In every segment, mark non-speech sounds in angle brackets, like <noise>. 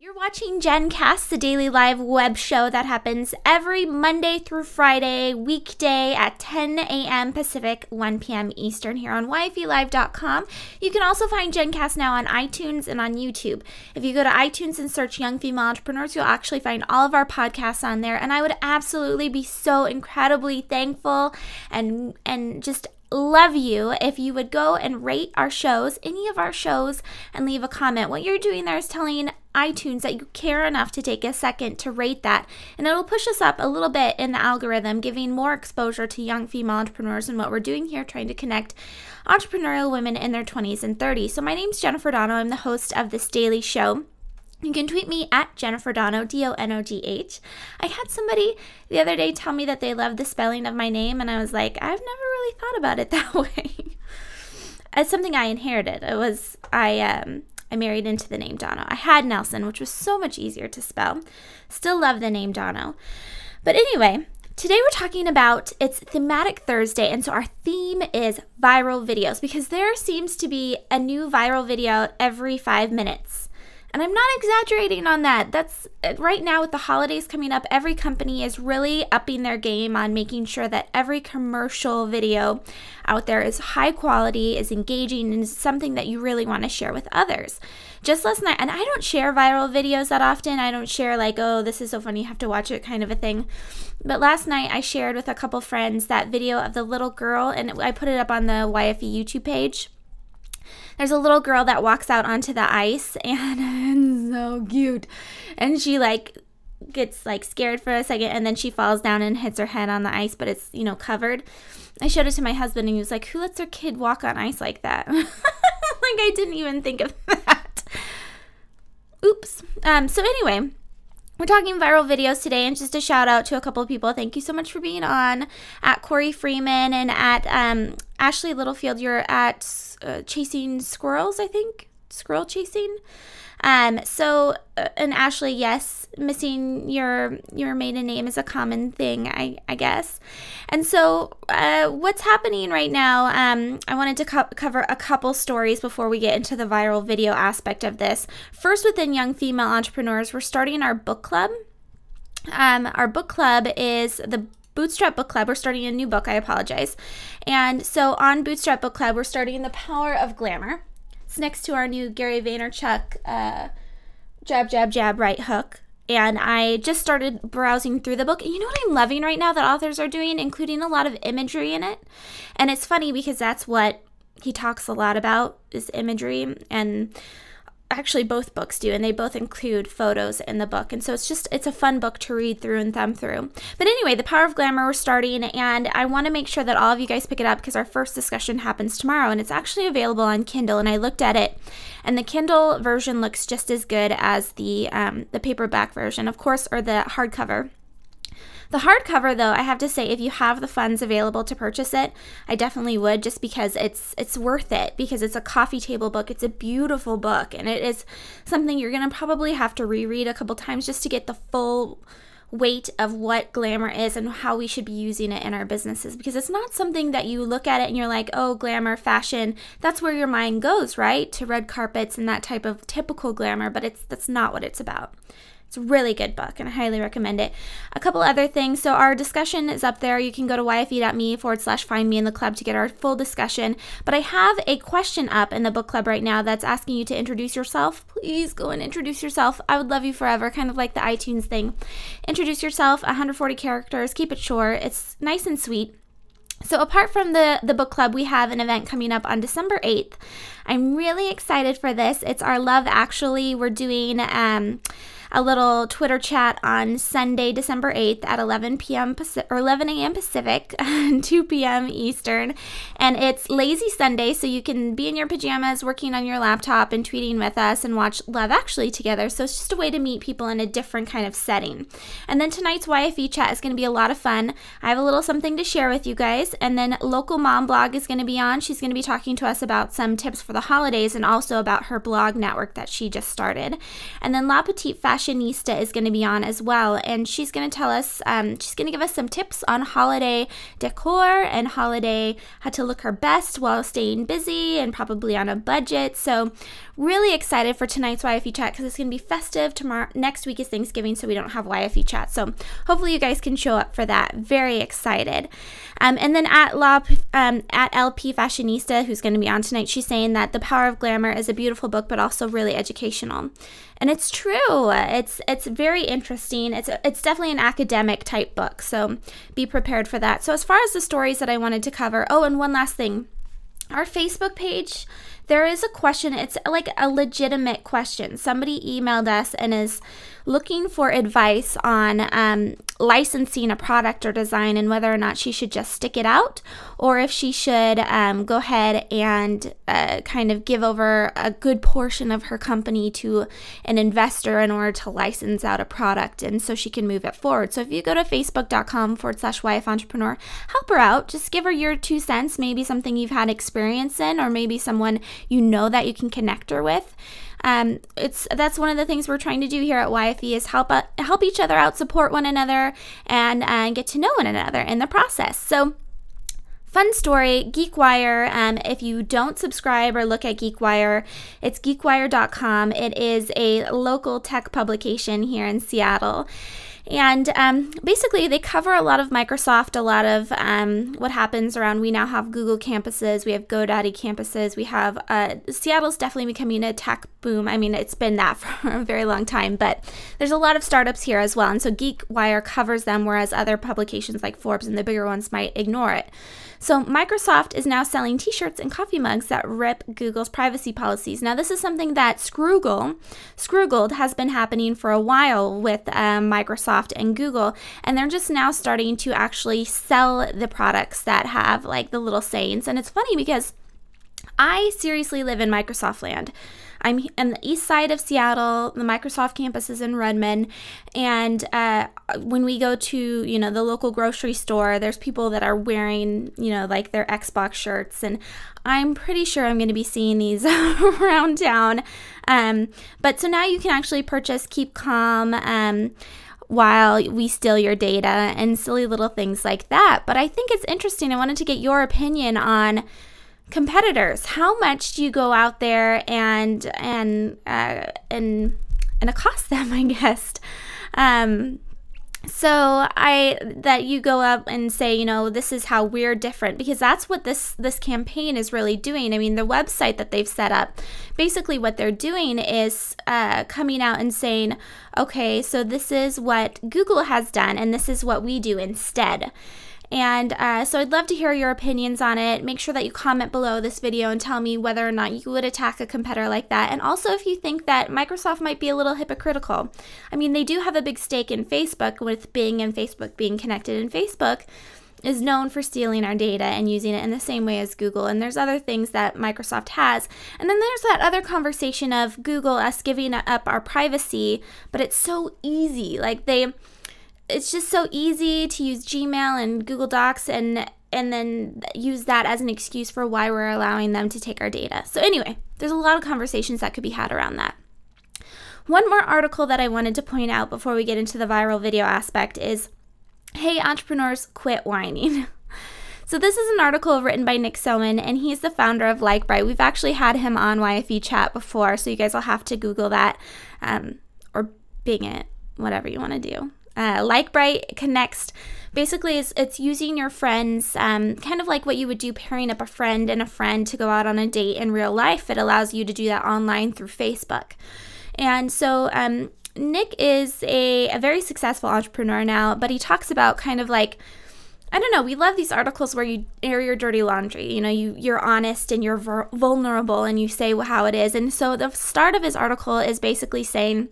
You're watching Jen Cast, the daily live web show that happens every Monday through Friday, weekday at 10 a.m. Pacific, 1 p.m. Eastern here on YFELive.com. You can also find Jen Cast now on iTunes and on YouTube. If you go to iTunes and search Young Female Entrepreneurs, you'll actually find all of our podcasts on there. And I would absolutely be so incredibly thankful and and just love you if you would go and rate our shows, any of our shows, and leave a comment. What you're doing there is telling iTunes that you care enough to take a second to rate that, and it'll push us up a little bit in the algorithm, giving more exposure to young female entrepreneurs and what we're doing here, trying to connect entrepreneurial women in their 20s and 30s. So, my name's Jennifer Donogh. I'm the host of this daily show. You can tweet me at Jennifer Donogh, D O N O G H. I had somebody the other day tell me that they loved the spelling of my name, and I was like, I've never really thought about it <laughs> that way. it's something I inherited. It was, I, um, I married into the name Donogh. I had Nelson, which was so much easier to spell. Still love the name Donogh. But anyway, today we're talking about it's thematic Thursday, and so our theme is viral videos because there seems to be a new viral video every five minutes. And I'm not exaggerating on that. That's uh, right now with the holidays coming up, every company is really upping their game on making sure that every commercial video out there is high quality, is engaging, and is something that you really want to share with others. Just last night, and I don't share viral videos that often. I don't share, like, oh, this is so funny, you have to watch it kind of a thing. But last night, I shared with a couple friends that video of the little girl, and I put it up on the YFE YouTube page there's a little girl that walks out onto the ice <laughs> and so cute. And she like gets like scared for a second and then she falls down and hits her head on the ice, but it's, you know, covered. I showed it to my husband and he was like, Who lets their kid walk on ice like that? <laughs> like I didn't even think of <laughs> that. Oops. Um, so anyway, we're talking viral videos today, and just a shout out to a couple of people. Thank you so much for being on at Corey Freeman and at um, Ashley Littlefield. You're at uh, Chasing Squirrels, I think. Squirrel Chasing. Um, so, uh, and Ashley, yes, missing your your maiden name is a common thing, I, I guess. And so, uh, what's happening right now? Um, I wanted to co- cover a couple stories before we get into the viral video aspect of this. First, within young female entrepreneurs, we're starting our book club. Um, our book club is the Bootstrap Book Club. We're starting a new book. I apologize. And so on Bootstrap Book Club, we're starting The Power of Glamour. It's next to our new Gary Vaynerchuk uh, jab, jab, jab, right hook. And I just started browsing through the book. And you know what I'm loving right now that authors are doing, including a lot of imagery in it. And it's funny because that's what he talks a lot about is imagery and actually both books do and they both include photos in the book. And so it's just it's a fun book to read through and thumb through. But anyway the power of glamour we're starting and i want to make sure that all of you guys pick it up because our first discussion happens tomorrow and it's actually available on kindle and i looked at it and the kindle version looks just as good as the um, the paperback version of course or the hardcover the hardcover though, I have to say if you have the funds available to purchase it, I definitely would just because it's it's worth it because it's a coffee table book. It's a beautiful book and it is something you're going to probably have to reread a couple times just to get the full weight of what glamour is and how we should be using it in our businesses because it's not something that you look at it and you're like, oh, glamour, fashion, that's where your mind goes, right? To red carpets and that type of typical glamour, but it's that's not what it's about. It's a really good book and I highly recommend it. A couple other things. So, our discussion is up there. You can go to yfe.me forward slash find me in the club to get our full discussion. But I have a question up in the book club right now that's asking you to introduce yourself. Please go and introduce yourself. I would love you forever, kind of like the iTunes thing. Introduce yourself, 140 characters, keep it short. It's nice and sweet. So apart from the the book club, we have an event coming up on December 8th. I'm really excited for this. It's our Love Actually. We're doing um a little Twitter chat on Sunday, December 8th at 11 p.m. Pacific, or 11 a.m. Pacific, <laughs> 2 p.m. Eastern. And it's Lazy Sunday, so you can be in your pajamas working on your laptop and tweeting with us and watch Love Actually together. So it's just a way to meet people in a different kind of setting. And then tonight's YFE chat is going to be a lot of fun. I have a little something to share with you guys. And then Local Mom Blog is going to be on. She's going to be talking to us about some tips for the holidays and also about her blog network that she just started. And then La Petite Fashion fashionista is going to be on as well, and she's going to tell us, um, she's going to give us some tips on holiday decor and holiday how to look her best while staying busy and probably on a budget. So really excited for tonight's YFE chat because it's going to be festive. Tomorrow, next week is Thanksgiving, so we don't have YFE chat. So hopefully you guys can show up for that. Very excited. Um, and then at La, um, at LP Fashionista, who's going to be on tonight, she's saying that The Power of Glamour is a beautiful book, but also really educational. And it's true. It's it's very interesting. It's it's definitely an academic type book. So be prepared for that. So as far as the stories that I wanted to cover, oh, and one last thing. Our Facebook page there is a question. It's like a legitimate question. Somebody emailed us and is looking for advice on um, licensing a product or design and whether or not she should just stick it out or if she should um, go ahead and uh, kind of give over a good portion of her company to an investor in order to license out a product and so she can move it forward. So if you go to facebook.com forward slash YF entrepreneur, help her out. Just give her your two cents, maybe something you've had experience in, or maybe someone you know that you can connect her with. Um, it's that's one of the things we're trying to do here at YFE is help uh, help each other out, support one another, and uh, get to know one another in the process. So. Fun story, GeekWire. Um, if you don't subscribe or look at GeekWire, it's geekwire.com. It is a local tech publication here in Seattle. And um, basically, they cover a lot of Microsoft, a lot of um, what happens around. We now have Google campuses, we have GoDaddy campuses, we have uh, Seattle's definitely becoming a tech boom. I mean, it's been that <laughs> for a very long time, but there's a lot of startups here as well. And so GeekWire covers them, whereas other publications like Forbes and the bigger ones might ignore it. So, Microsoft is now selling t shirts and coffee mugs that rip Google's privacy policies. Now, this is something that Scroogle, Scroogled has been happening for a while with um, Microsoft and Google, and they're just now starting to actually sell the products that have like the little sayings. And it's funny because I seriously live in Microsoft land. I'm on the east side of Seattle. The Microsoft campus is in Redmond, and uh, when we go to you know the local grocery store, there's people that are wearing you know like their Xbox shirts, and I'm pretty sure I'm going to be seeing these <laughs> around town. Um, but so now you can actually purchase Keep Calm. Um, while we steal your data and silly little things like that. But I think it's interesting. I wanted to get your opinion on competitors. How much do you go out there and and uh, and and accost <laughs> them? I guess. Um, so I that you go up and say, you know, this is how we're different because that's what this this campaign is really doing. I mean, the website that they've set up, basically what they're doing is uh, coming out and saying, okay, so this is what Google has done, and this is what we do instead. And uh, so I'd love to hear your opinions on it. Make sure that you comment below this video and tell me whether or not you would attack a competitor like that. And also if you think that Microsoft might be a little hypocritical. I mean, they do have a big stake in Facebook with Bing and Facebook being connected. And Facebook is known for stealing our data and using it in the same way as Google. And there's other things that Microsoft has. And then there's that other conversation of Google, us giving up our privacy, but it's so easy. Like they it's just so easy to use Gmail and Google Docs and and then use that as an excuse for why we're allowing them to take our data. So anyway, there's a lot of conversations that could be had around that. One more article that I wanted to point out before we get into the viral video aspect is Hey entrepreneurs, quit whining. <laughs> So this is an article written by Nick Soman, and he's the founder of LikeBright. We've actually had him on YFE chat before, so you guys will have to Google that um, or Bing it, whatever you want to do. Uh, LikeBright connects basically it's, it's using your friends um, kind of like what you would do pairing up a friend and a friend to go out on a date in real life it allows you to do that online through facebook and so um, nick is a, a very successful entrepreneur now but he talks about kind of like I don't know. We love these articles where you air your dirty laundry. You know, you you're honest and you're vulnerable and you say how it is. And so the start of his article is basically saying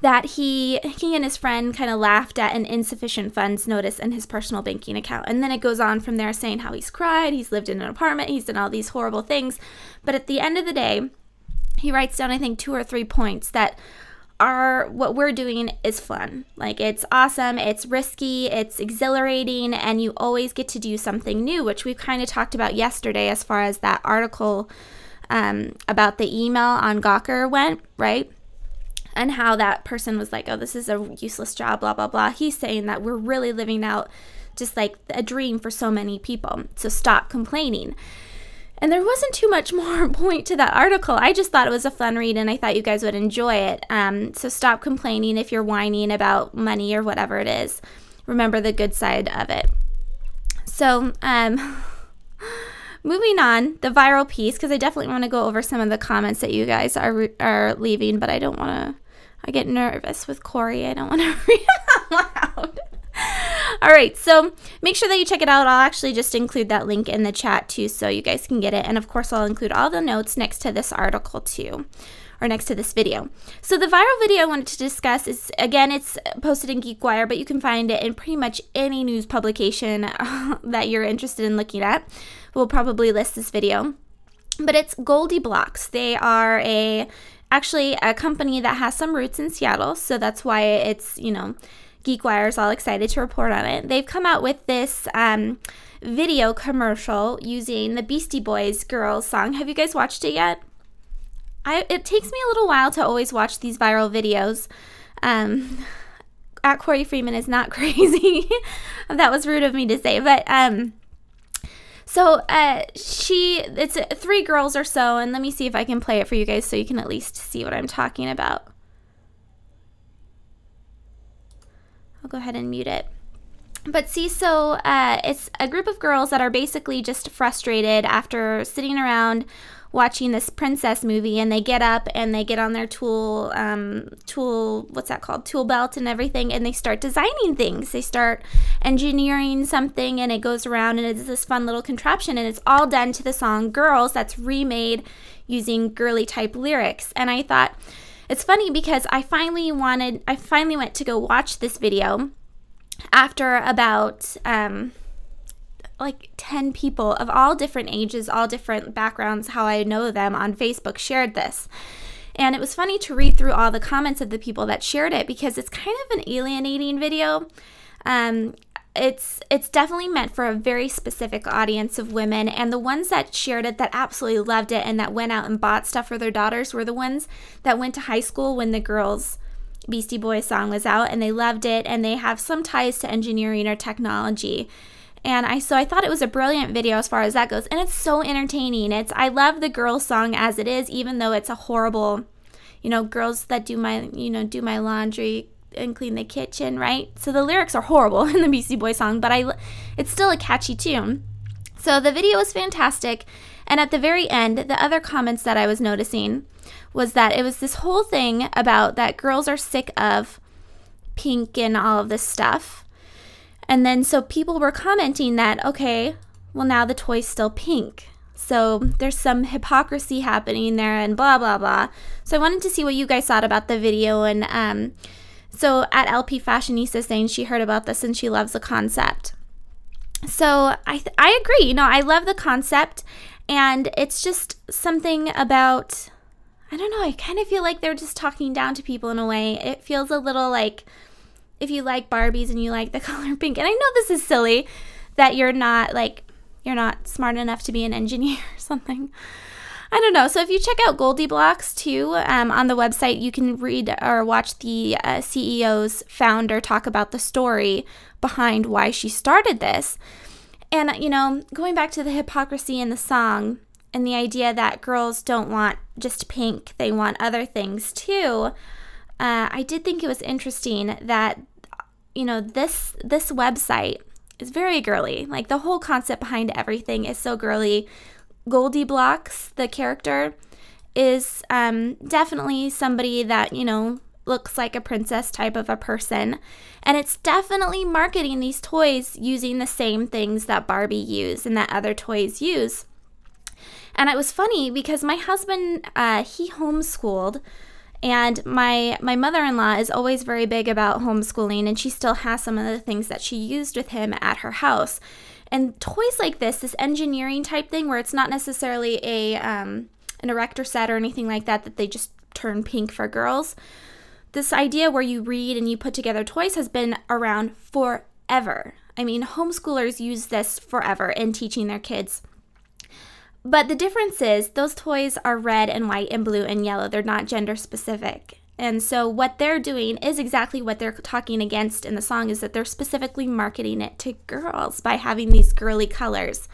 that he he and his friend kind of laughed at an insufficient funds notice in his personal banking account. And then it goes on from there saying how he's cried, he's lived in an apartment, he's done all these horrible things. But at the end of the day, he writes down I think two or three points that are what we're doing is fun. Like it's awesome, it's risky, it's exhilarating, and you always get to do something new, which we kind of talked about yesterday as far as that article um, about the email on Gawker went, right? And how that person was like, oh, this is a useless job, blah, blah, blah. He's saying that we're really living out just like a dream for so many people. So stop complaining. And there wasn't too much <laughs> more point to that article. I just thought it was a fun read and I thought you guys would enjoy it. Um, so stop complaining if you're whining about money or whatever it is. Remember the good side of it. So, um, <laughs> moving on, the viral piece, because I definitely want to go over some of the comments that you guys are, are leaving, but I don't want to. I get nervous with Corey. I don't want to <laughs> read out loud. All right, so make sure that you check it out. I'll actually just include that link in the chat too, so you guys can get it. And of course, I'll include all the notes next to this article too, or next to this video. So the viral video I wanted to discuss is again, it's posted in GeekWire, but you can find it in pretty much any news publication <laughs> that you're interested in looking at. We'll probably list this video, but it's GoldieBlox. They are a actually a company that has some roots in Seattle, so that's why it's you know GeekWire is all excited to report on it. They've come out with this um, video commercial using the Beastie Boys Girls song. Have you guys watched it yet? I, it takes me a little while to always watch these viral videos. Um, <laughs> at Corey Freeman is not <laughs> crazy. that was rude of me to say, but um, so uh, she, it's uh, three girls or so, and let me see if I can play it for you guys so you can at least see what I'm talking about. I'll go ahead and mute it. But see, so uh, it's a group of girls that are basically just frustrated after sitting around watching this princess movie, and they get up and they get on their tool, um, tool, what's that called, tool belt and everything, and they start designing things. They start engineering something, and it goes around, and it's this fun little contraption, and it's all done to the song "Girls" that's remade using girly type lyrics. And I thought it's funny because I finally wanted, I finally went to go watch this video after about um, like 10 people of all different ages, all different backgrounds, how I know them on Facebook shared this. And it was funny to read through all the comments of the people that shared it because it's kind of an alienating video. Um, it's it's definitely meant for a very specific audience of women and the ones that shared it that absolutely loved it and that went out and bought stuff for their daughters were the ones that went to high school when the girls Beastie Boys song was out and they loved it and they have some ties to engineering or technology. And I so I thought it was a brilliant video as far as that goes and it's so entertaining. It's I love the girls song as it is even though it's a horrible you know girls that do my you know do my laundry and clean the kitchen, right? So the lyrics are horrible <laughs> in the Beastie Boys song, but I it's still a catchy tune. So the video was fantastic, and at the very end, the other comments that I was noticing was that it was this whole thing about that girls are sick of pink and all of this stuff. And then so people were commenting that okay, well now the toy's still pink. So there's some hypocrisy happening there and blah blah blah. So I wanted to see what you guys thought about the video and um so at LP Fashionista saying she heard about this and she loves the concept. So I th- I agree. You know, I love the concept and it's just something about I don't know, I kind of feel like they're just talking down to people in a way. It feels a little like if you like Barbies and you like the <laughs> color pink. And I know this is silly that you're not like you're not smart enough to be an engineer <laughs> or something. I don't know. So if you check out GoldieBlox too um, on the website, you can read or watch the uh, CEO's founder talk about the story behind why she started this. And, you know, going back to the hypocrisy in the song and the idea that girls don't want just pink, they want other things too. Uh, I did think it was interesting that, you know, this this website is very girly. Like the whole concept behind everything is so girly. GoldieBlox, the character, is um, definitely somebody that, you know, looks like a princess type of a person. And it's definitely marketing these toys using the same things that Barbie used and that other toys use. And it was funny because my husband, uh, he homeschooled. And my my mother-in-law is always very big about homeschooling and she still has some of the things that she used with him at her house. And toys like this, this engineering type thing, where it's not necessarily a um, an erector set or anything like that, that they just turn pink for girls. This idea where you read and you put together toys has been around forever. I mean, homeschoolers use this forever in teaching their kids. But the difference is those toys are red and white and blue and yellow. They're not gender specific. And so what they're doing is exactly what they're talking against in the song is that they're specifically marketing it to girls by having these girly colors.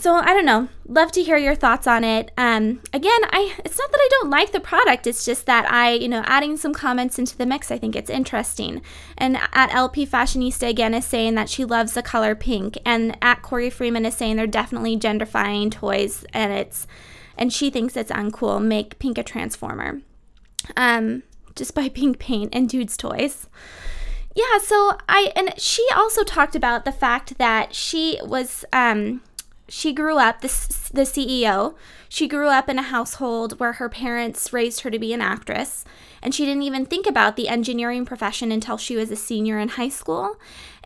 So I don't know. Love to hear your thoughts on it. Um, again, I it's not that I don't like the product. It's just that I, you know, adding some comments into the mix. I think it's interesting. And at LP Fashionista again is saying that she loves the color pink, and at Corey Freeman is saying they're definitely genderfying toys, and it's and she thinks it's uncool. Make pink a transformer. Um, just buy pink paint and dudes toys. Yeah. So I and she also talked about the fact that she was um she grew up this the CEO. She grew up in a household where her parents raised her to be an actress, and she didn't even think about the engineering profession until she was a senior in high school.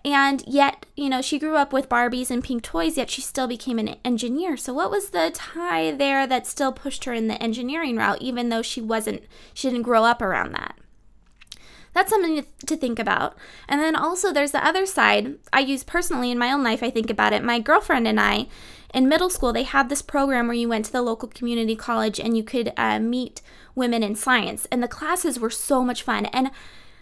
And yet, you know, she grew up with Barbies and pink toys, yet she still became an engineer. So, what was the tie there that still pushed her in the engineering route, even though she wasn't, she didn't grow up around that? That's something to think about. And then also, there's the other side I use personally in my own life. I think about it. My girlfriend and I, in middle school, they had this program where you went to the local community college and you could uh, meet women in science. And the classes were so much fun. And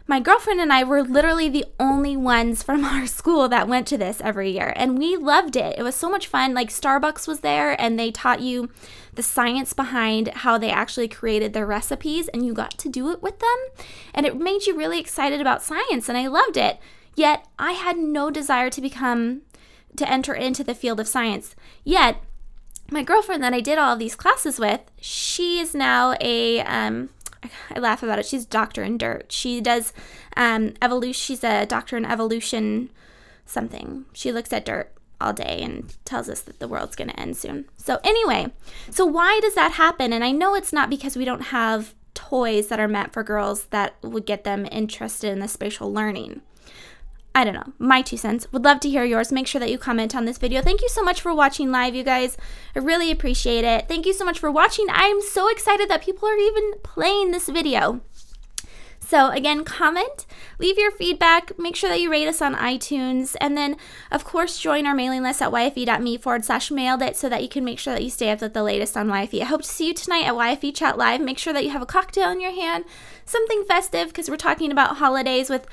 my girlfriend and I were literally the only ones from <laughs> our school that went to this every year. And we loved it. It was so much fun. Like Starbucks was there and they taught you the science behind how they actually created their recipes and you got to do it with them. And it made you really excited about science and I loved it. Yet I had no desire to become, to enter into the field of science. Yet, my girlfriend that I did all of these classes with, she is now a um, I laugh about it. She's doctor in dirt. She does um, evolution. She's a doctor in evolution something. She looks at dirt all day and tells us that the world's going to end soon. So, anyway, so why does that happen? And I know it's not because we don't have toys that are meant for girls that would get them interested in the spatial learning. I don't know, my two cents. Would love to hear yours. Make sure that you comment on this video. Thank you so much for watching live, you guys. I really appreciate it. Thank you so much for watching. I'm so excited that people are even playing this video. So again, comment, leave your feedback, make sure that you rate us on iTunes, and then of course join our mailing list at yfe.me forward slash mailed it so that you can make sure that you stay up with the latest on YFE. I hope to see you tonight at YFE Chat Live. Make sure that you have a cocktail in your hand, something festive, because we're talking about holidays with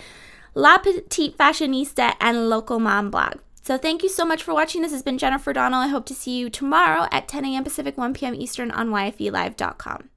La Petite Fashionista, and Local Mom Blog. So thank you so much for watching. This has been Jennifer Donogh. I hope to see you tomorrow at 10 a.m. Pacific, 1 p.m. Eastern on YFELive.com.